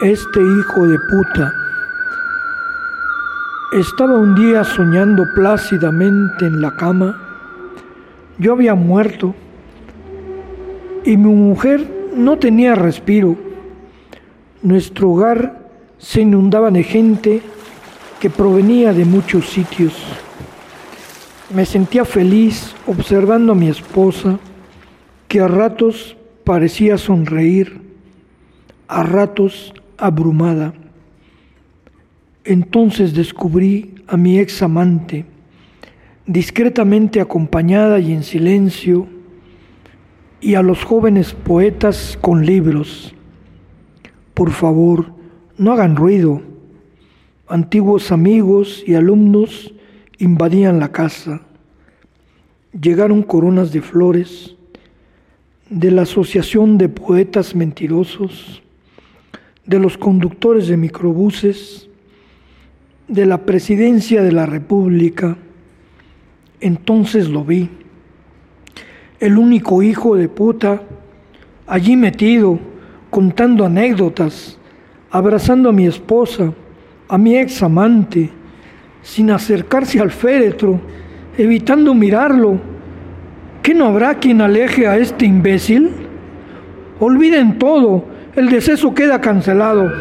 este hijo de puta. Estaba un día soñando plácidamente en la cama. Yo había muerto y mi mujer no tenía respiro. Nuestro hogar se inundaba de gente que provenía de muchos sitios. Me sentía feliz observando a mi esposa, que a ratos parecía sonreír, a ratos abrumada. Entonces descubrí a mi ex amante, discretamente acompañada y en silencio, y a los jóvenes poetas con libros. Por favor, no hagan ruido. Antiguos amigos y alumnos invadían la casa. Llegaron coronas de flores de la Asociación de Poetas Mentirosos, de los conductores de microbuses, de la Presidencia de la República. Entonces lo vi, el único hijo de puta, allí metido, contando anécdotas, abrazando a mi esposa, a mi ex amante, sin acercarse al féretro, evitando mirarlo. ¿Qué no habrá quien aleje a este imbécil? Olviden todo, el deceso queda cancelado.